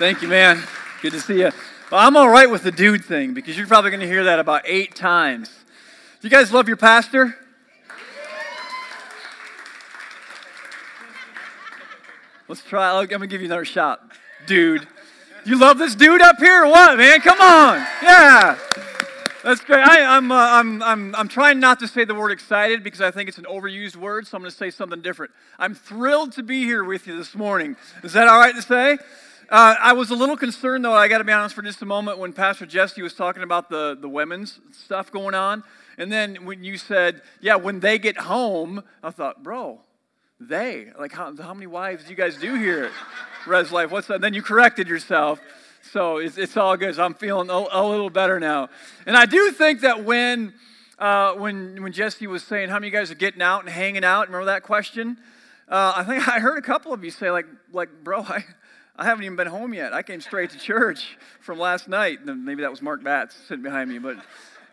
Thank you, man. Good to see you. Well, I'm all right with the dude thing because you're probably going to hear that about eight times. Do you guys love your pastor? Let's try. I'm going to give you another shot. Dude. You love this dude up here what, man? Come on. Yeah. That's great. I, am I'm, uh, I'm, I'm, I'm trying not to say the word excited because I think it's an overused word, so I'm going to say something different. I'm thrilled to be here with you this morning. Is that all right to say? Uh, I was a little concerned, though, I got to be honest for just a moment, when Pastor Jesse was talking about the, the women's stuff going on. And then when you said, yeah, when they get home, I thought, bro, they. Like, how, how many wives do you guys do here Res Life? What's that? And then you corrected yourself. So it's, it's all good. So I'm feeling a, a, little better now. And I do think that when, uh, when, when Jesse was saying, how many of you guys are getting out and hanging out? Remember that question? Uh, I think I heard a couple of you say, like, like bro, I, I haven't even been home yet. I came straight to church from last night. Maybe that was Mark Batts sitting behind me. But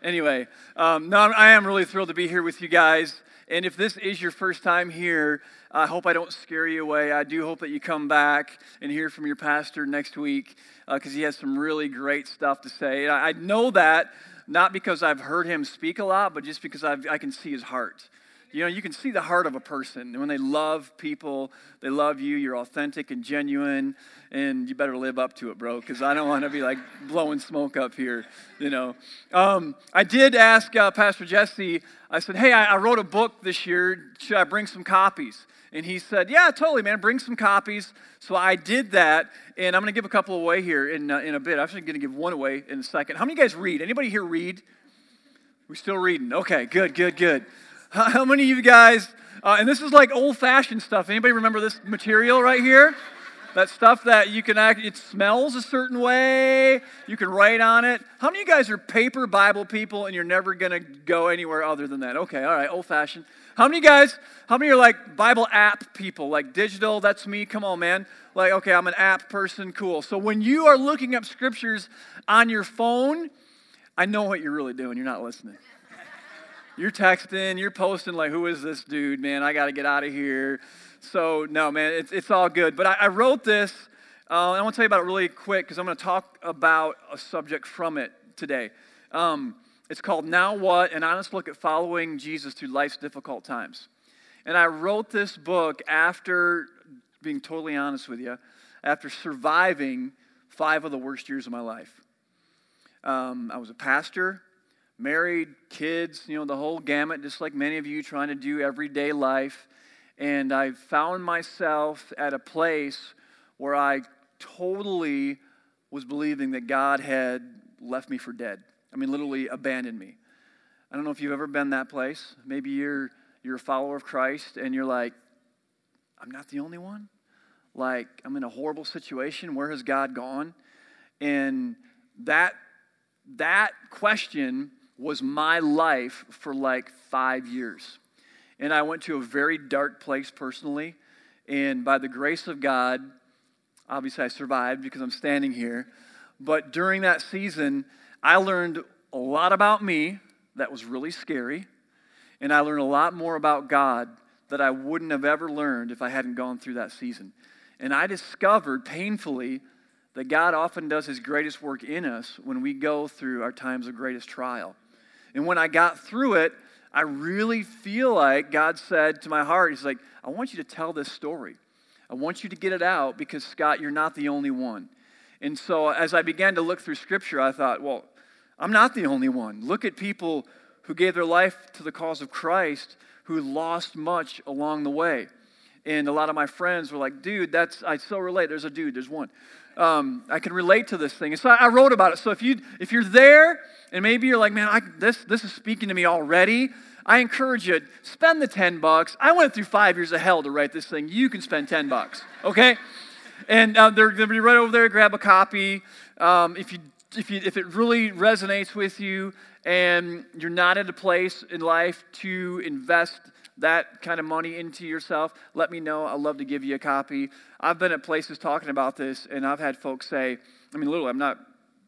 anyway, um, no, I am really thrilled to be here with you guys. And if this is your first time here, I hope I don't scare you away. I do hope that you come back and hear from your pastor next week because uh, he has some really great stuff to say. I, I know that not because I've heard him speak a lot, but just because I've, I can see his heart. You know, you can see the heart of a person. When they love people, they love you, you're authentic and genuine, and you better live up to it, bro, because I don't want to be like blowing smoke up here, you know. Um, I did ask uh, Pastor Jesse, I said, hey, I, I wrote a book this year. Should I bring some copies? And he said, Yeah, totally, man. Bring some copies. So I did that, and I'm going to give a couple away here in, uh, in a bit. I'm actually going to give one away in a second. How many of you guys read? Anybody here read? We're still reading. Okay, good, good, good. How many of you guys, uh, and this is like old fashioned stuff. Anybody remember this material right here? That stuff that you can act, it smells a certain way. You can write on it. How many of you guys are paper Bible people and you're never going to go anywhere other than that? Okay, all right, old fashioned. How many guys, how many are like Bible app people, like digital? That's me. Come on, man. Like, okay, I'm an app person. Cool. So when you are looking up scriptures on your phone, I know what you're really doing. You're not listening. You're texting, you're posting, like, who is this dude, man? I got to get out of here. So, no, man, it's, it's all good. But I, I wrote this, uh, I want to tell you about it really quick because I'm going to talk about a subject from it today. Um, it's called Now What? An Honest Look at Following Jesus Through Life's Difficult Times. And I wrote this book after, being totally honest with you, after surviving five of the worst years of my life. Um, I was a pastor, married, kids, you know, the whole gamut, just like many of you trying to do everyday life. And I found myself at a place where I totally was believing that God had left me for dead. I mean, literally abandoned me. I don't know if you've ever been that place. Maybe you're, you're a follower of Christ and you're like, I'm not the only one. Like, I'm in a horrible situation. Where has God gone? And that, that question was my life for like five years. And I went to a very dark place personally. And by the grace of God, obviously I survived because I'm standing here. But during that season, I learned a lot about me that was really scary, and I learned a lot more about God that I wouldn't have ever learned if I hadn't gone through that season. And I discovered painfully that God often does his greatest work in us when we go through our times of greatest trial. And when I got through it, I really feel like God said to my heart, He's like, I want you to tell this story. I want you to get it out because, Scott, you're not the only one. And so as I began to look through Scripture, I thought, well, I'm not the only one. Look at people who gave their life to the cause of Christ who lost much along the way. And a lot of my friends were like, dude, that's, I so relate. There's a dude, there's one. Um, I can relate to this thing. And so I wrote about it. So if, you, if you're there and maybe you're like, man, I, this, this is speaking to me already, I encourage you, to spend the 10 bucks. I went through five years of hell to write this thing. You can spend 10 bucks, okay? And uh, they're going to be right over there. Grab a copy. Um, if, you, if, you, if it really resonates with you and you're not at a place in life to invest that kind of money into yourself, let me know. I'd love to give you a copy. I've been at places talking about this, and I've had folks say, I mean, literally, I'm not,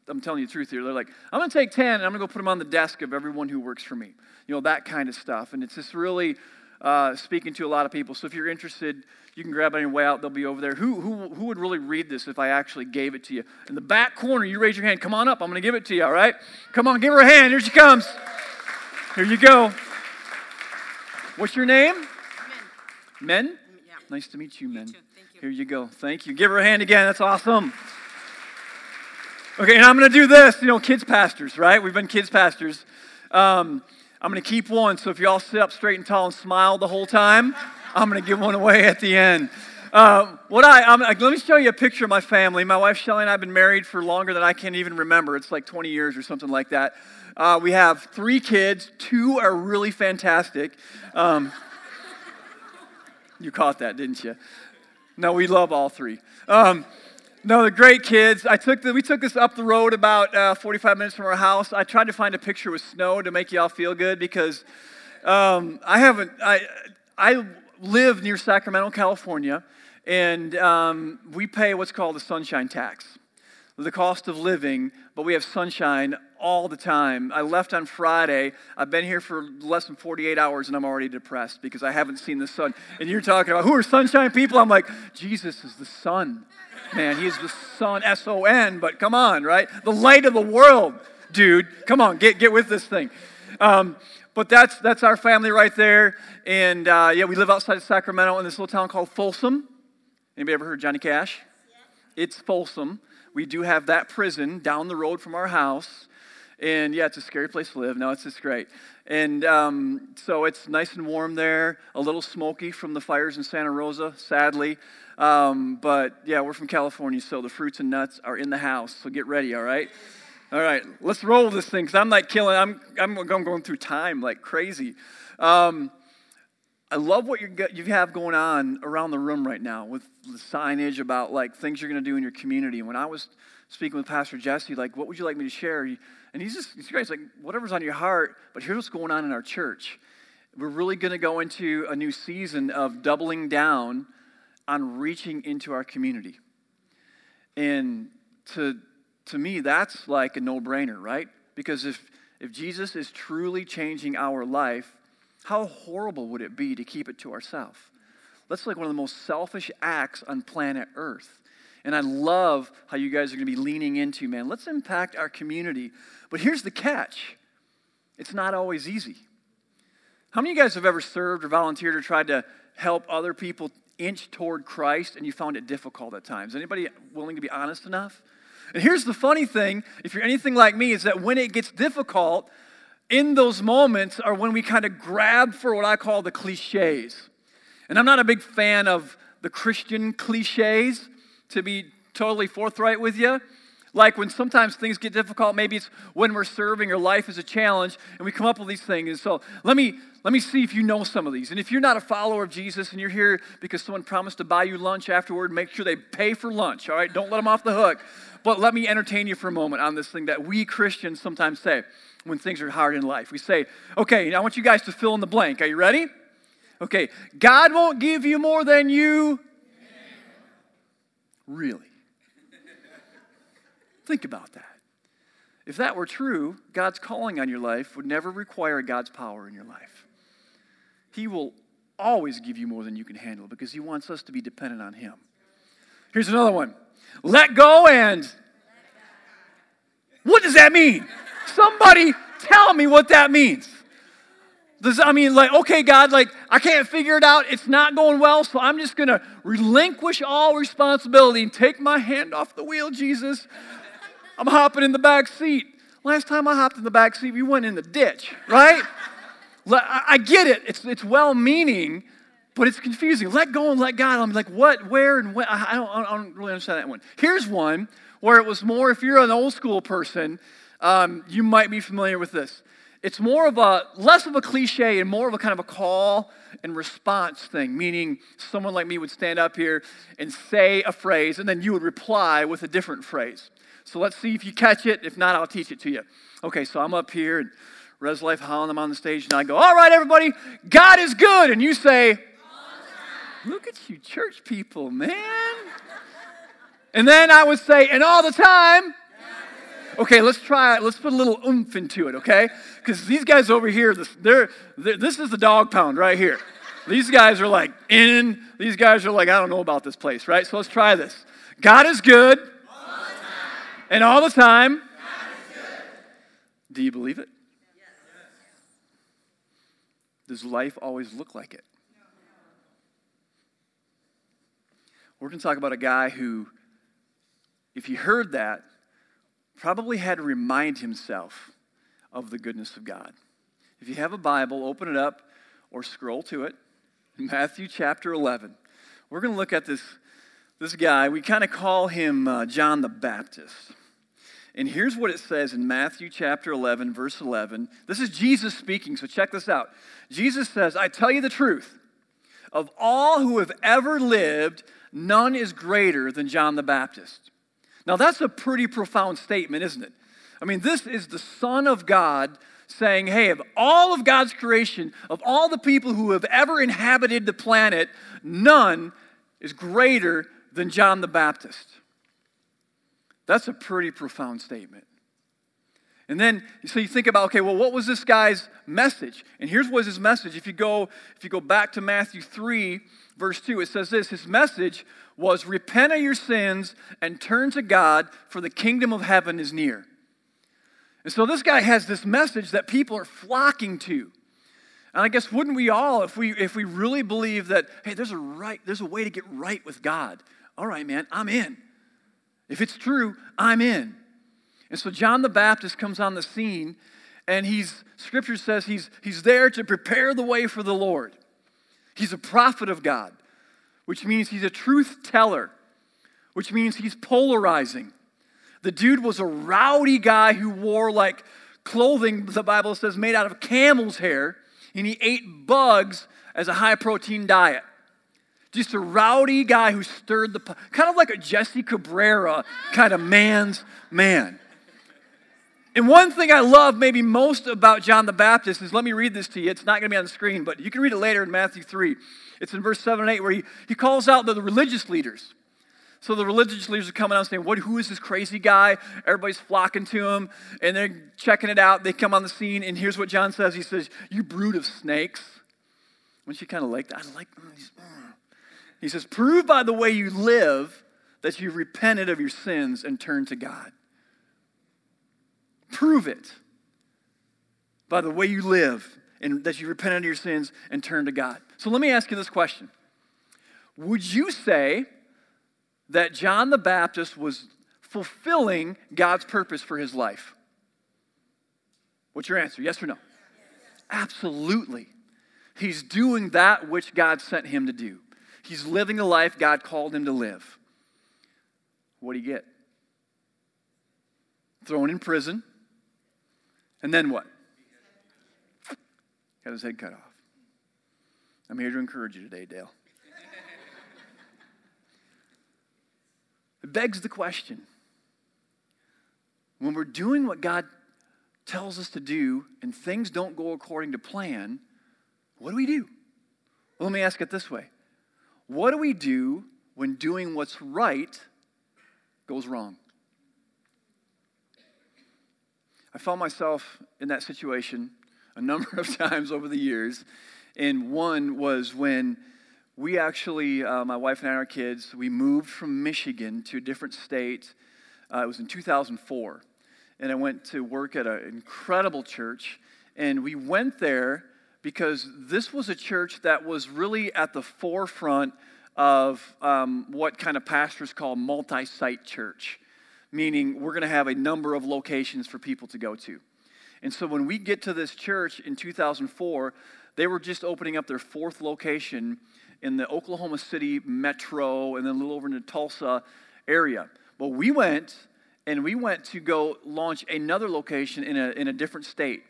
I'm telling you the truth here. They're like, I'm going to take 10 and I'm going to go put them on the desk of everyone who works for me. You know, that kind of stuff. And it's just really uh, speaking to a lot of people. So if you're interested, you can grab it on your way out. They'll be over there. Who, who, who would really read this if I actually gave it to you? In the back corner, you raise your hand. Come on up. I'm going to give it to you, all right? Come on, give her a hand. Here she comes. Here you go. What's your name? Men. Men? Yeah. Nice to meet you, Men. Thank you. Here you go. Thank you. Give her a hand again. That's awesome. Okay, and I'm going to do this. You know, kids pastors, right? We've been kids pastors. Um, I'm going to keep one. So if you all sit up straight and tall and smile the whole time, I'm going to give one away at the end. Uh, what I, I'm, let me show you a picture of my family. My wife Shelly and I have been married for longer than I can even remember. It's like 20 years or something like that. Uh, we have three kids. Two are really fantastic. Um, you caught that, didn't you? No, we love all three. Um, no, they're great kids. I took the, we took this up the road about uh, 45 minutes from our house. I tried to find a picture with snow to make you all feel good because um, I haven't. I I live near Sacramento, California, and um, we pay what's called the sunshine tax, the cost of living. But we have sunshine all the time. I left on Friday. I've been here for less than 48 hours, and I'm already depressed because I haven't seen the sun. And you're talking about who are sunshine people? I'm like, Jesus is the sun man. He's the sun, S O N, but come on, right? The light of the world, dude. Come on, get, get with this thing. Um, but that's, that's our family right there. And uh, yeah, we live outside of Sacramento in this little town called Folsom. Anybody ever heard Johnny Cash? It's Folsom. We do have that prison down the road from our house. And yeah, it's a scary place to live. No, it's just great. And um, so it's nice and warm there, a little smoky from the fires in Santa Rosa, sadly. Um, but yeah, we're from California, so the fruits and nuts are in the house. So get ready, all right? All right, let's roll this thing because I'm like killing, I'm, I'm, going through time like crazy. Um, I love what you have going on around the room right now with the signage about like things you're going to do in your community. When I was speaking with Pastor Jesse, like, what would you like me to share? And he's just, he's. Like, whatever's on your heart, but here's what's going on in our church. We're really going to go into a new season of doubling down on reaching into our community. And to, to me, that's like a no brainer, right? Because if, if Jesus is truly changing our life, how horrible would it be to keep it to ourselves? That's like one of the most selfish acts on planet Earth. And I love how you guys are going to be leaning into, man, let's impact our community. But here's the catch it's not always easy. How many of you guys have ever served or volunteered or tried to help other people inch toward Christ and you found it difficult at times? Anybody willing to be honest enough? And here's the funny thing if you're anything like me, is that when it gets difficult, in those moments are when we kind of grab for what I call the cliches. And I'm not a big fan of the Christian cliches, to be totally forthright with you. Like when sometimes things get difficult, maybe it's when we're serving or life is a challenge, and we come up with these things. And so let me let me see if you know some of these. And if you're not a follower of Jesus and you're here because someone promised to buy you lunch afterward, make sure they pay for lunch. All right, don't let them off the hook. But let me entertain you for a moment on this thing that we Christians sometimes say when things are hard in life. We say, "Okay, I want you guys to fill in the blank. Are you ready?" Okay, God won't give you more than you. Really? Think about that. If that were true, God's calling on your life would never require God's power in your life. He will always give you more than you can handle because He wants us to be dependent on Him. Here's another one let go and. What does that mean? Somebody tell me what that means. Does I mean like okay God like I can't figure it out it's not going well so I'm just going to relinquish all responsibility and take my hand off the wheel Jesus I'm hopping in the back seat. Last time I hopped in the back seat, we went in the ditch, right? I get it. It's, it's well meaning, but it's confusing. Let go and let God. I'm like, what, where, and when? I don't, I don't really understand that one. Here's one where it was more, if you're an old school person, um, you might be familiar with this. It's more of a, less of a cliche and more of a kind of a call and response thing, meaning someone like me would stand up here and say a phrase, and then you would reply with a different phrase. So let's see if you catch it. If not, I'll teach it to you. Okay, so I'm up here and Res Life Holland, I'm on the stage, and I go, All right, everybody, God is good. And you say, Look at you, church people, man. And then I would say, And all the time, Okay, let's try it. Let's put a little oomph into it, okay? Because these guys over here, this, they're, they're, this is the dog pound right here. These guys are like in, these guys are like, I don't know about this place, right? So let's try this. God is good. All and all the time. Do you believe it? Yes. Does life always look like it? We're going to talk about a guy who, if he heard that, probably had to remind himself of the goodness of God. If you have a Bible, open it up or scroll to it. Matthew chapter 11. We're going to look at this, this guy. We kind of call him uh, John the Baptist. And here's what it says in Matthew chapter 11, verse 11. This is Jesus speaking, so check this out. Jesus says, I tell you the truth. Of all who have ever lived, none is greater than John the Baptist. Now, that's a pretty profound statement, isn't it? I mean, this is the Son of God saying, hey, of all of God's creation, of all the people who have ever inhabited the planet, none is greater than John the Baptist. That's a pretty profound statement. And then, so you think about, okay, well, what was this guy's message? And here's what his message. If you go, if you go back to Matthew 3, verse 2, it says this His message was repent of your sins and turn to God, for the kingdom of heaven is near. And so this guy has this message that people are flocking to. And I guess wouldn't we all if we if we really believe that hey there's a right there's a way to get right with God. All right man, I'm in. If it's true, I'm in. And so John the Baptist comes on the scene and he's scripture says he's he's there to prepare the way for the Lord. He's a prophet of God, which means he's a truth teller, which means he's polarizing. The dude was a rowdy guy who wore like clothing, the Bible says, made out of camel's hair, and he ate bugs as a high protein diet. Just a rowdy guy who stirred the pot, kind of like a Jesse Cabrera kind of man's man. And one thing I love maybe most about John the Baptist is let me read this to you. It's not going to be on the screen, but you can read it later in Matthew 3. It's in verse 7 and 8 where he, he calls out the, the religious leaders. So the religious leaders are coming out saying, what, Who is this crazy guy? Everybody's flocking to him and they're checking it out. They come on the scene, and here's what John says He says, You brood of snakes. Wouldn't you kind of like that? I like. Mm. He says, Prove by the way you live that you've repented of your sins and turned to God. Prove it by the way you live and that you repent of your sins and turn to God. So let me ask you this question Would you say, that John the Baptist was fulfilling God's purpose for his life? What's your answer? Yes or no? Absolutely. He's doing that which God sent him to do. He's living the life God called him to live. What do you get? Thrown in prison. And then what? Got his head cut off. I'm here to encourage you today, Dale. It begs the question when we're doing what God tells us to do and things don't go according to plan, what do we do? Well, let me ask it this way What do we do when doing what's right goes wrong? I found myself in that situation a number of times over the years. And one was when we actually, uh, my wife and I and our kids, we moved from Michigan to a different state. Uh, it was in 2004. And I went to work at an incredible church. And we went there because this was a church that was really at the forefront of um, what kind of pastors call multi site church, meaning we're going to have a number of locations for people to go to. And so when we get to this church in 2004, they were just opening up their fourth location in the Oklahoma City metro and then a little over in the Tulsa area. Well, we went and we went to go launch another location in a, in a different state.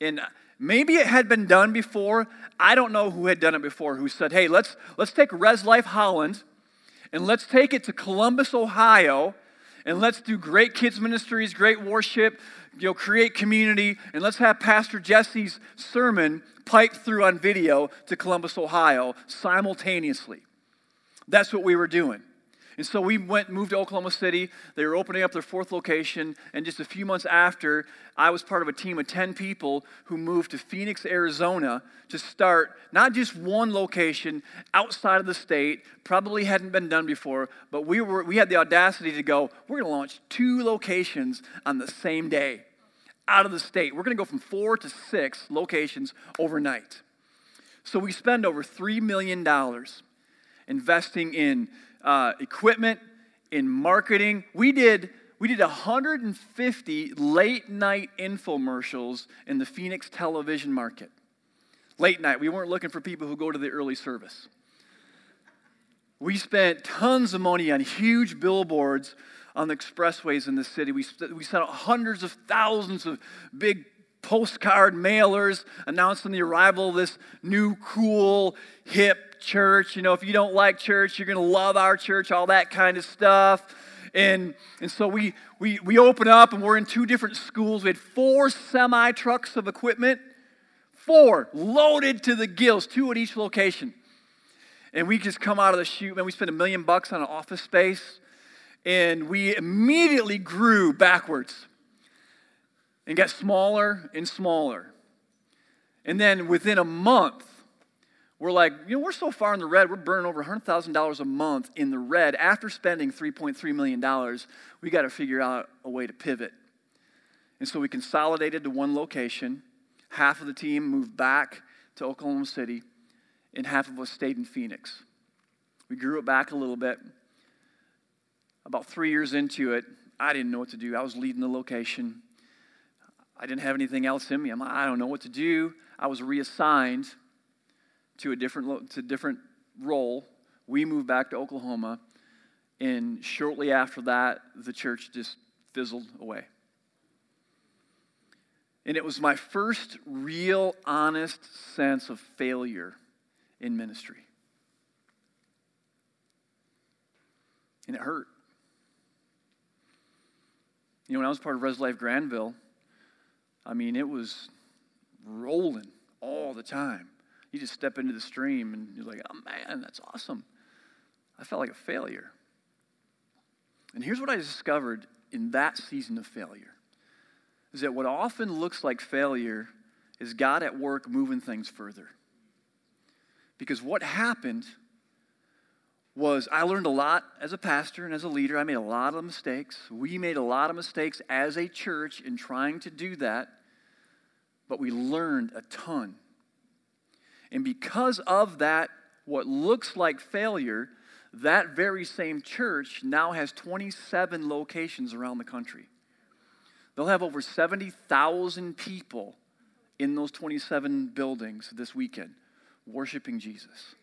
And maybe it had been done before. I don't know who had done it before, who said, hey, let's, let's take Res Life Holland and let's take it to Columbus, Ohio, and let's do great kids ministries, great worship, you know, create community, and let's have Pastor Jesse's sermon piped through on video to Columbus, Ohio simultaneously. That's what we were doing. And so we went, moved to Oklahoma City. They were opening up their fourth location. And just a few months after, I was part of a team of 10 people who moved to Phoenix, Arizona to start not just one location outside of the state, probably hadn't been done before, but we, were, we had the audacity to go, we're going to launch two locations on the same day out of the state. We're going to go from four to six locations overnight. So we spend over $3 million investing in uh, equipment, in marketing. We did, we did 150 late night infomercials in the Phoenix television market. Late night. We weren't looking for people who go to the early service. We spent tons of money on huge billboards on the expressways in the city. We, we sent out hundreds of thousands of big postcard mailers announcing the arrival of this new, cool, hip church. You know, if you don't like church, you're going to love our church, all that kind of stuff. And, and so we, we, we open up and we're in two different schools. We had four semi trucks of equipment, four loaded to the gills, two at each location. And we just come out of the chute, man. We spent a million bucks on an office space, and we immediately grew backwards and got smaller and smaller. And then within a month, we're like, you know, we're so far in the red, we're burning over $100,000 a month in the red. After spending $3.3 million, we got to figure out a way to pivot. And so we consolidated to one location. Half of the team moved back to Oklahoma City, and half of us stayed in Phoenix. We grew it back a little bit. About three years into it, I didn't know what to do. I was leading the location. I didn't have anything else in me. I'm like, I don't know what to do. I was reassigned to a different, to different role. We moved back to Oklahoma, and shortly after that, the church just fizzled away. And it was my first real, honest sense of failure in ministry. And it hurt. You know, when I was part of Res Life Grandville, I mean, it was rolling all the time. You just step into the stream and you're like, oh man, that's awesome. I felt like a failure. And here's what I discovered in that season of failure is that what often looks like failure is God at work moving things further. Because what happened was I learned a lot as a pastor and as a leader. I made a lot of mistakes. We made a lot of mistakes as a church in trying to do that, but we learned a ton. And because of that, what looks like failure, that very same church now has 27 locations around the country. They'll have over 70,000 people in those 27 buildings this weekend worshiping Jesus.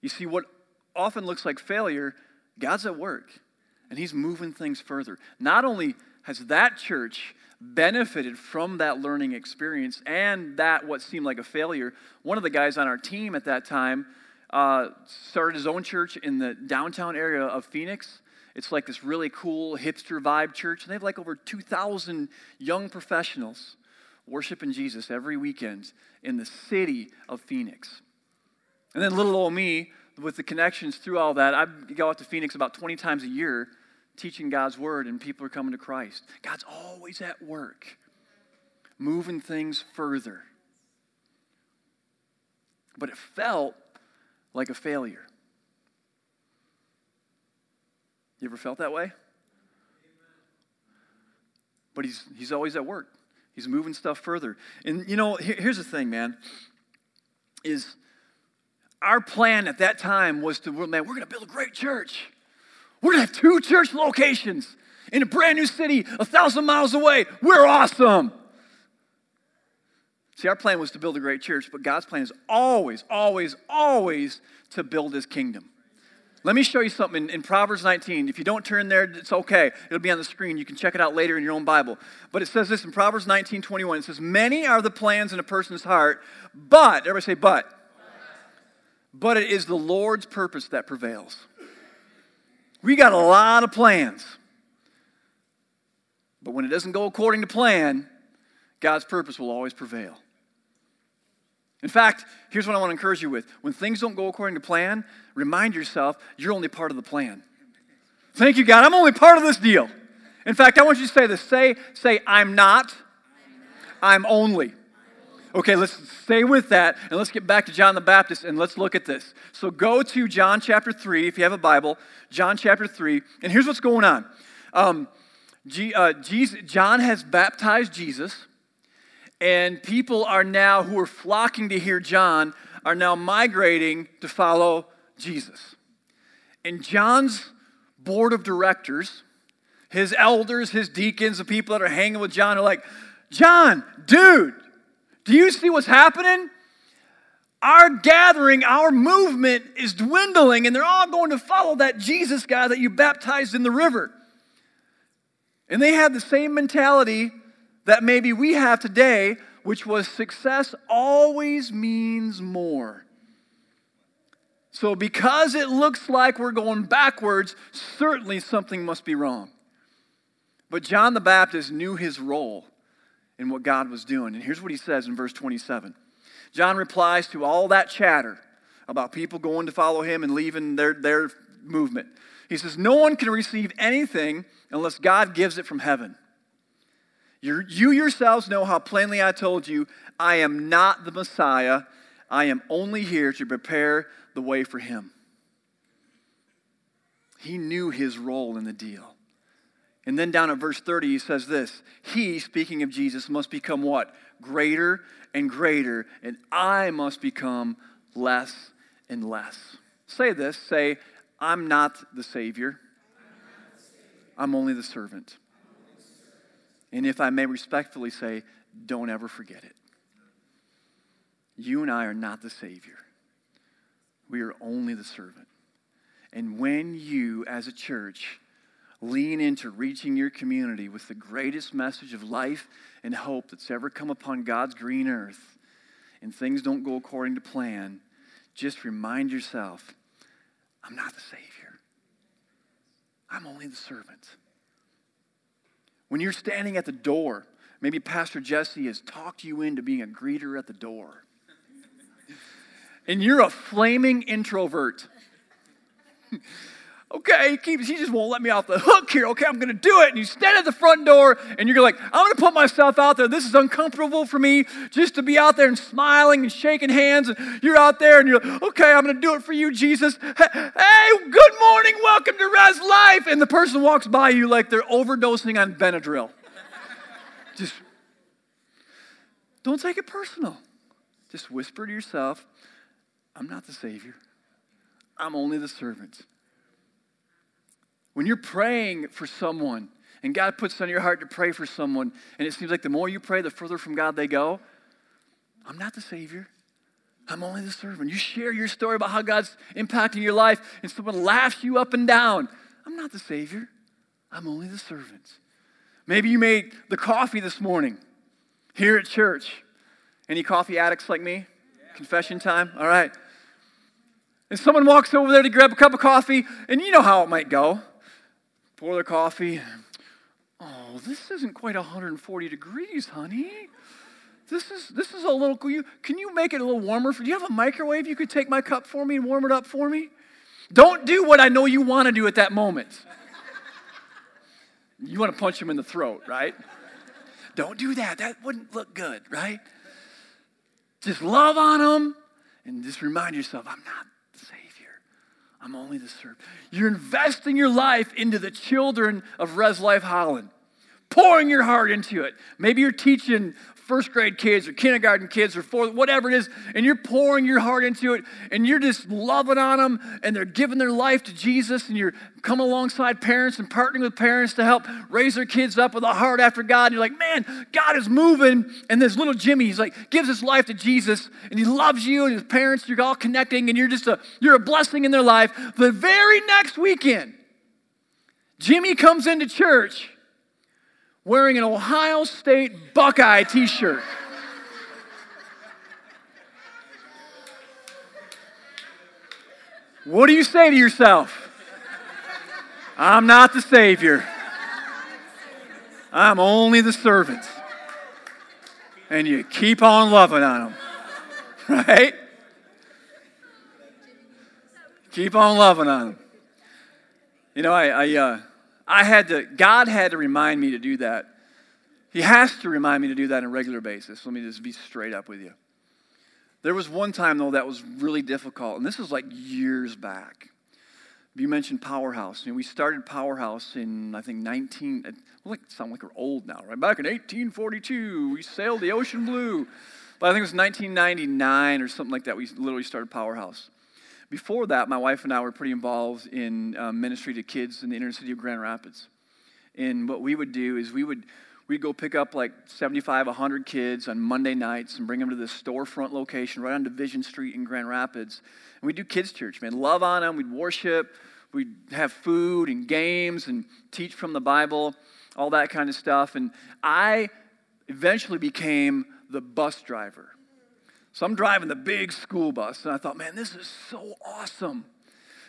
You see, what often looks like failure, God's at work and He's moving things further. Not only has that church benefited from that learning experience and that what seemed like a failure, one of the guys on our team at that time uh, started his own church in the downtown area of Phoenix. It's like this really cool hipster vibe church. And they have like over 2,000 young professionals worshiping Jesus every weekend in the city of Phoenix. And then little old me, with the connections through all that, I go out to Phoenix about 20 times a year teaching God's word, and people are coming to Christ. God's always at work, moving things further. But it felt like a failure. You ever felt that way? But he's, he's always at work. He's moving stuff further. And you know, here, here's the thing, man, is our plan at that time was to, man, we're going to build a great church. We're to have two church locations in a brand new city a thousand miles away. We're awesome. See, our plan was to build a great church, but God's plan is always, always, always to build his kingdom. Let me show you something in, in, Proverbs 19. If you don't turn there, it's okay. It'll be on the screen. You can check it out later in your own Bible. But it says this in Proverbs 19 21. It says, Many are the plans in a person's heart, but, everybody say, but. But it is the Lord's purpose that prevails. We got a lot of plans. But when it doesn't go according to plan, God's purpose will always prevail. In fact, here's what I want to encourage you with. When things don't go according to plan, remind yourself you're only part of the plan. Thank you, God. I'm only part of this deal. In fact, I want you to say this. Say, say, I'm not, I'm only. Okay, let's stay with that and let's get back to John the Baptist and let's look at this. So go to John chapter 3, if you have a Bible, John chapter 3, and here's what's going on. Um, G, uh, Jesus, John has baptized Jesus, and people are now, who are flocking to hear John, are now migrating to follow Jesus. And John's board of directors, his elders, his deacons, the people that are hanging with John are like, John, dude, do you see what's happening? Our gathering, our movement is dwindling, and they're all going to follow that Jesus guy that you baptized in the river. And they had the same mentality that maybe we have today, which was success always means more. So, because it looks like we're going backwards, certainly something must be wrong. But John the Baptist knew his role in what God was doing. And here's what he says in verse 27 John replies to all that chatter about people going to follow him and leaving their, their movement. He says, No one can receive anything unless God gives it from heaven. You're, you yourselves know how plainly I told you, I am not the Messiah. I am only here to prepare the way for him. He knew his role in the deal. And then down at verse 30, he says this He, speaking of Jesus, must become what? Greater and greater, and I must become less and less. Say this say, I'm not the Savior, I'm only the servant. And if I may respectfully say, don't ever forget it. You and I are not the Savior, we are only the servant. And when you, as a church, lean into reaching your community with the greatest message of life and hope that's ever come upon God's green earth, and things don't go according to plan, just remind yourself I'm not the Savior, I'm only the servant. When you're standing at the door, maybe Pastor Jesse has talked you into being a greeter at the door, and you're a flaming introvert okay, he, he just won't let me off the hook here. Okay, I'm going to do it. And you stand at the front door and you're like, I'm going to put myself out there. This is uncomfortable for me just to be out there and smiling and shaking hands. And you're out there and you're like, okay, I'm going to do it for you, Jesus. Hey, good morning. Welcome to Res Life. And the person walks by you like they're overdosing on Benadryl. just don't take it personal. Just whisper to yourself, I'm not the Savior. I'm only the servant. When you're praying for someone and God puts on your heart to pray for someone, and it seems like the more you pray, the further from God they go, I'm not the Savior. I'm only the servant. You share your story about how God's impacting your life, and someone laughs you up and down. I'm not the Savior. I'm only the servant. Maybe you made the coffee this morning here at church. Any coffee addicts like me? Yeah. Confession time? All right. And someone walks over there to grab a cup of coffee, and you know how it might go pour the coffee. Oh, this isn't quite 140 degrees, honey. This is this is a little cool. You, can you make it a little warmer? For, do you have a microwave you could take my cup for me and warm it up for me? Don't do what I know you want to do at that moment. You want to punch him in the throat, right? Don't do that. That wouldn't look good, right? Just love on him and just remind yourself, I'm not I'm only the servant. You're investing your life into the children of Res Life Holland, pouring your heart into it. Maybe you're teaching first grade kids or kindergarten kids or fourth, whatever it is, and you're pouring your heart into it and you're just loving on them and they're giving their life to Jesus and you're coming alongside parents and partnering with parents to help raise their kids up with a heart after God. And you're like, man, God is moving. And this little Jimmy, he's like, gives his life to Jesus and he loves you and his parents, you're all connecting and you're just a, you're a blessing in their life. The very next weekend, Jimmy comes into church wearing an Ohio State Buckeye t shirt. What do you say to yourself? I'm not the Savior. I'm only the servant. And you keep on loving on them. right? Keep on loving on them. You know, I, I, uh, I had to, God had to remind me to do that. He has to remind me to do that on a regular basis. Let me just be straight up with you. There was one time, though, that was really difficult, and this was like years back. You mentioned Powerhouse. You know, we started Powerhouse in, I think, 19, well, like, sound like we're old now, right? Back in 1842, we sailed the ocean blue. But I think it was 1999 or something like that, we literally started Powerhouse. Before that, my wife and I were pretty involved in um, ministry to kids in the inner city of Grand Rapids. And what we would do is we would we'd go pick up like 75, 100 kids on Monday nights and bring them to this storefront location right on Division Street in Grand Rapids. And we'd do kids' church, man. Love on them. We'd worship. We'd have food and games and teach from the Bible, all that kind of stuff. And I eventually became the bus driver. So I'm driving the big school bus, and I thought, man, this is so awesome.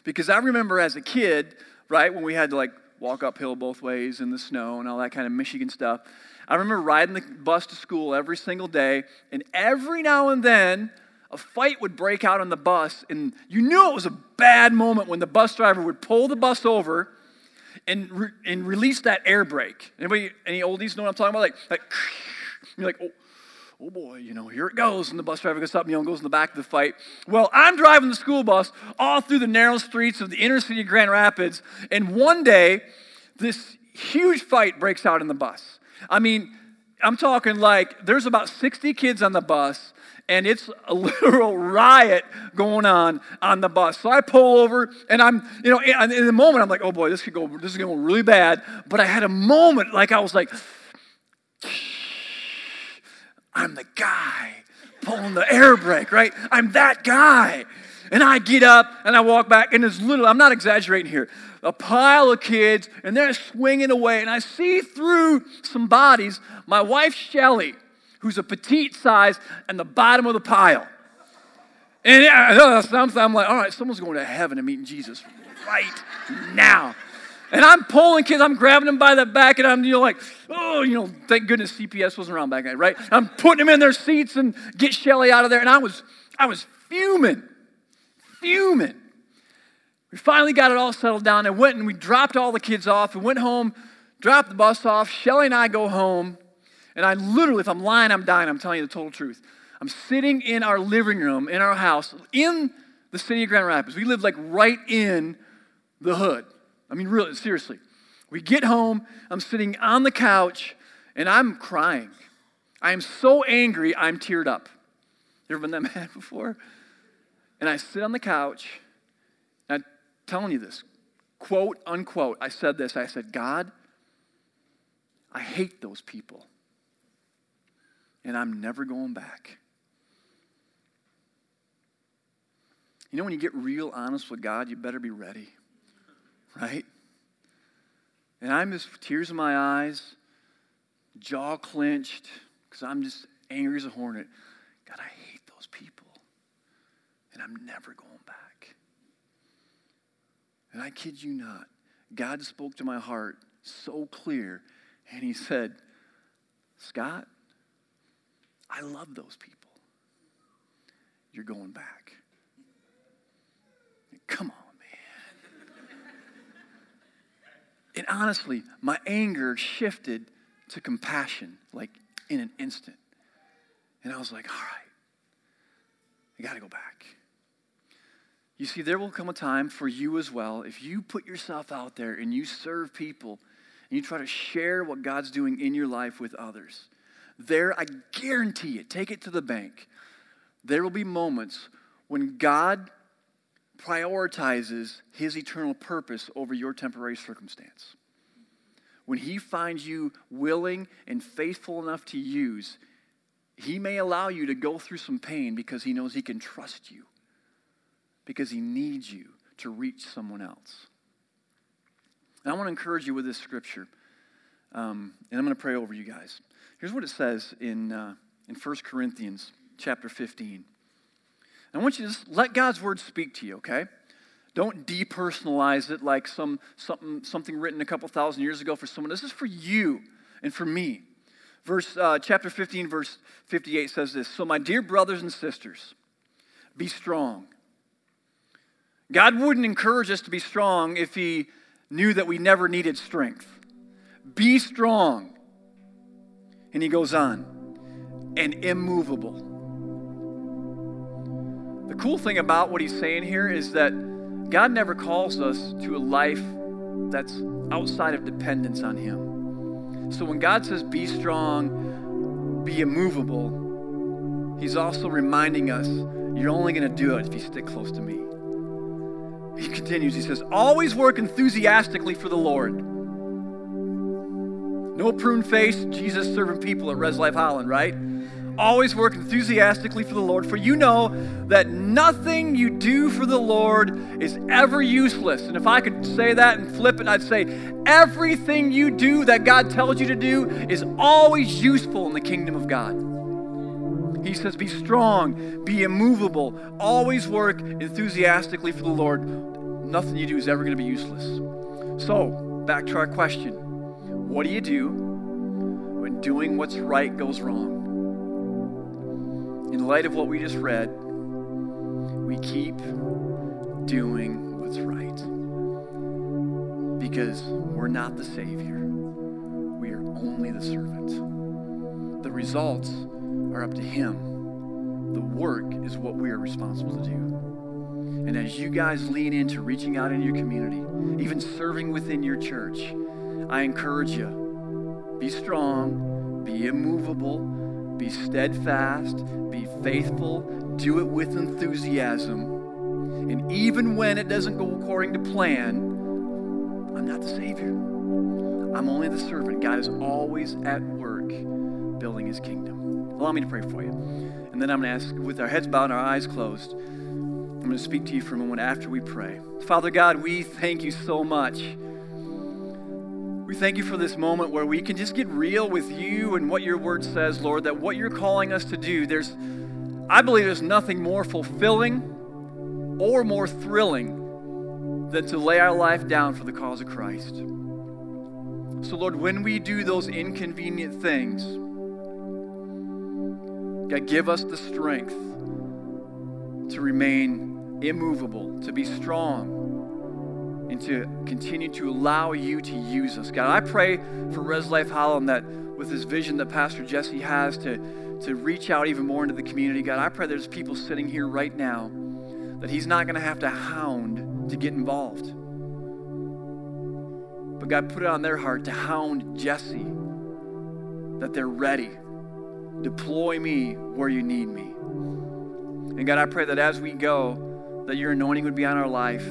Because I remember as a kid, right, when we had to like walk uphill both ways in the snow and all that kind of Michigan stuff. I remember riding the bus to school every single day, and every now and then, a fight would break out on the bus, and you knew it was a bad moment when the bus driver would pull the bus over and, re- and release that air brake. Anybody, any oldies know what I'm talking about? Like, like you're like, oh, oh boy, you know, here it goes. And the bus driver gets up, you know, and goes in the back of the fight. Well, I'm driving the school bus all through the narrow streets of the inner city of Grand Rapids. And one day, this huge fight breaks out in the bus. I mean, I'm talking like there's about 60 kids on the bus, and it's a literal riot going on on the bus. So I pull over, and I'm, you know, in, in the moment, I'm like, oh boy, this could go, this is going to go really bad. But I had a moment, like I was like, I'm the guy pulling the air brake, right? I'm that guy. And I get up and I walk back, and there's little, I'm not exaggerating here, a pile of kids, and they're swinging away. And I see through some bodies my wife, Shelly, who's a petite size, and the bottom of the pile. And I, I'm like, all right, someone's going to heaven and meeting Jesus right now. And I'm pulling kids, I'm grabbing them by the back, and I'm you know, like, oh, you know, thank goodness CPS wasn't around back then, right? I'm putting them in their seats and get Shelly out of there. And I was, I was fuming, fuming. We finally got it all settled down and went and we dropped all the kids off and went home, dropped the bus off. Shelly and I go home. And I literally, if I'm lying, I'm dying. I'm telling you the total truth. I'm sitting in our living room in our house in the city of Grand Rapids. We live like right in the hood. I mean, really, seriously. We get home, I'm sitting on the couch, and I'm crying. I am so angry, I'm teared up. You ever been that mad before? And I sit on the couch, I'm telling you this, quote unquote, I said this I said, God, I hate those people, and I'm never going back. You know, when you get real honest with God, you better be ready right? And I'm just tears in my eyes, jaw clenched, because I'm just angry as a hornet. God, I hate those people. And I'm never going back. And I kid you not, God spoke to my heart so clear, and He said, Scott, I love those people. You're going back. Come on. And honestly, my anger shifted to compassion, like in an instant. And I was like, all right, I got to go back. You see, there will come a time for you as well, if you put yourself out there and you serve people and you try to share what God's doing in your life with others. There, I guarantee it, take it to the bank. There will be moments when God prioritizes his eternal purpose over your temporary circumstance. When he finds you willing and faithful enough to use, he may allow you to go through some pain because he knows he can trust you, because he needs you to reach someone else. And I want to encourage you with this scripture, um, and I'm going to pray over you guys. Here's what it says in, uh, in 1 Corinthians chapter 15. I want you to just let God's word speak to you, okay? Don't depersonalize it like some, something, something written a couple thousand years ago for someone. This is for you and for me. Verse, uh, chapter 15, verse 58 says this So, my dear brothers and sisters, Be strong. God wouldn't encourage us to be strong if He knew that we never needed strength. Be strong. And He goes on, and immovable. The cool thing about what He's saying here is that God never calls us to a life that's outside of dependence on Him. So when God says, be strong, be immovable, He's also reminding us, you're only going to do it if you stick close to me. He continues, He says, always work enthusiastically for the Lord. No prune face, Jesus serving people at Res Life Holland, right? Always work enthusiastically for the Lord, for you know that nothing you do for the Lord is ever useless. And if I could say that and flip it, I'd say everything you do that God tells you to do is always useful in the kingdom of God. He says, Be strong, be immovable, always work enthusiastically for the Lord. Nothing you do is ever going to be useless. So, back to our question What do you do when doing what's right goes wrong? In light of what we just read, we keep doing what's right. Because we're not the Savior, we are only the servant. The results are up to Him, the work is what we are responsible to do. And as you guys lean into reaching out in your community, even serving within your church, I encourage you be strong, be immovable be steadfast, be faithful, do it with enthusiasm. And even when it doesn't go according to plan, I'm not the Savior. I'm only the servant. God is always at work building his kingdom. Allow me to pray for you. And then I'm going to ask, with our heads bowed and our eyes closed, I'm going to speak to you for a moment after we pray. Father God, we thank you so much we thank you for this moment where we can just get real with you and what your word says, Lord, that what you're calling us to do, there's, I believe there's nothing more fulfilling or more thrilling than to lay our life down for the cause of Christ. So, Lord, when we do those inconvenient things, God, give us the strength to remain immovable, to be strong and to continue to allow you to use us. God, I pray for Res Life Holland that with this vision that Pastor Jesse has to, to reach out even more into the community, God, I pray there's people sitting here right now that he's not going to have to hound to get involved. But God, put it on their heart to hound Jesse, that they're ready. Deploy me where you need me. And God, I pray that as we go, that your anointing would be on our life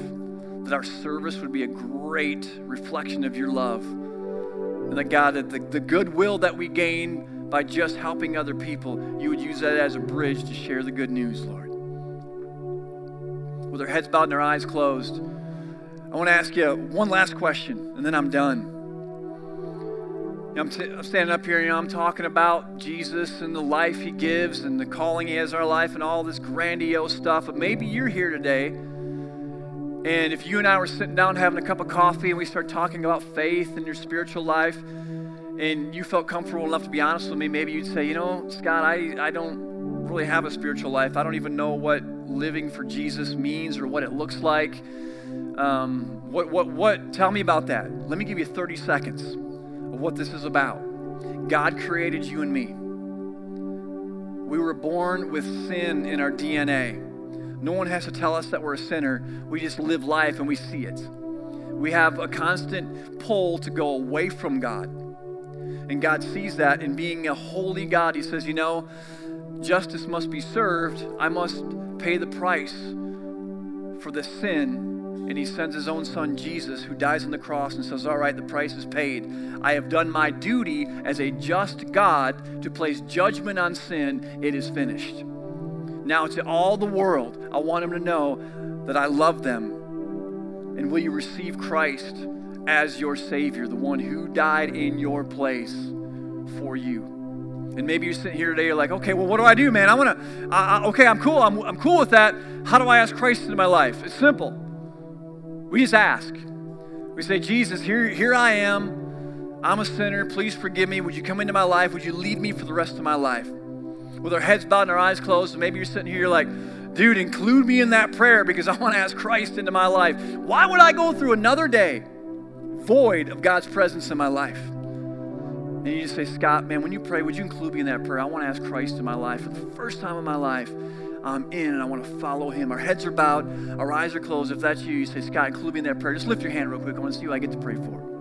that our service would be a great reflection of your love. And that, God, that the, the goodwill that we gain by just helping other people, you would use that as a bridge to share the good news, Lord. With our heads bowed and our eyes closed, I want to ask you one last question, and then I'm done. I'm, t- I'm, standing up here, you know, I'm talking about Jesus and the life he gives and the calling he has our life and all this grandiose stuff. But maybe you're here today and if you and I were sitting down having a cup of coffee and we start talking about faith and your spiritual life, and you felt comfortable enough to be honest with me, maybe you'd say, you know, Scott, I, I don't really have a spiritual life. I don't even know what living for Jesus means or what it looks like. Um, what, what, what? Tell me about that. Let me give you 30 seconds of what this is about. God created you and me. We were born with sin in our DNA. No one has to tell us that we're a sinner. We just live life and we see it. We have a constant pull to go away from God. And God sees that. And being a holy God, He says, you know, justice must be served. I must pay the price for the sin. And He sends His own Son, Jesus, who dies on the cross and says, All right, the price is paid. I have done my duty as a just God to place judgment on sin. It is finished. Now, to all the world, I want them to know that I love them. And will you receive Christ as your Savior, the one who died in your place for you? And maybe you're sitting here today, you're like, okay, well, what do I do, man? I want to, okay, I'm cool. I'm, I'm cool with that. How do I ask Christ into my life? It's simple. We just ask. We say, Jesus, here, here I am. I'm a sinner. Please forgive me. Would you come into my life? Would you lead me for the rest of my life? With our heads bowed and our eyes closed. Maybe you're sitting here, you're like, Dude, include me in that prayer because I want to ask Christ into my life. Why would I go through another day void of God's presence in my life? And you just say, Scott, man, when you pray, would you include me in that prayer? I want to ask Christ in my life for the first time in my life. I'm in and I want to follow him. Our heads are bowed, our eyes are closed. If that's you, you say, Scott, include me in that prayer. Just lift your hand real quick. I want to see who I get to pray for.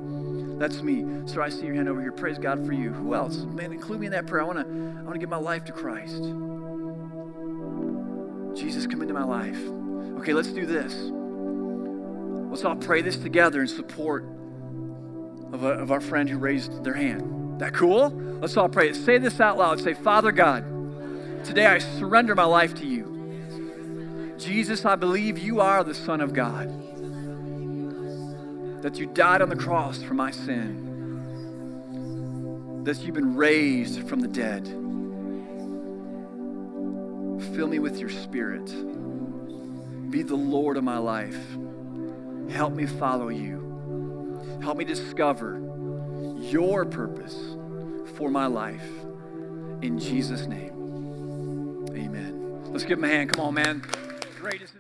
That's me. Sir, I see your hand over here. Praise God for you. Who else? Man, include me in that prayer. I want to, I want to give my life to Christ. Jesus, come into my life. Okay, let's do this. Let's all pray this together in support of, a, of our friend who raised their hand. That cool? Let's all pray it. Say this out loud. Say, Father God, today I surrender my life to you. Jesus, I believe you are the Son of God, that you died on the cross for my sin, that you've been raised from the dead Fill me with your spirit. Be the Lord of my life. Help me follow you. Help me discover your purpose for my life. In Jesus' name, amen. Let's give him a hand. Come on, man. Greatest.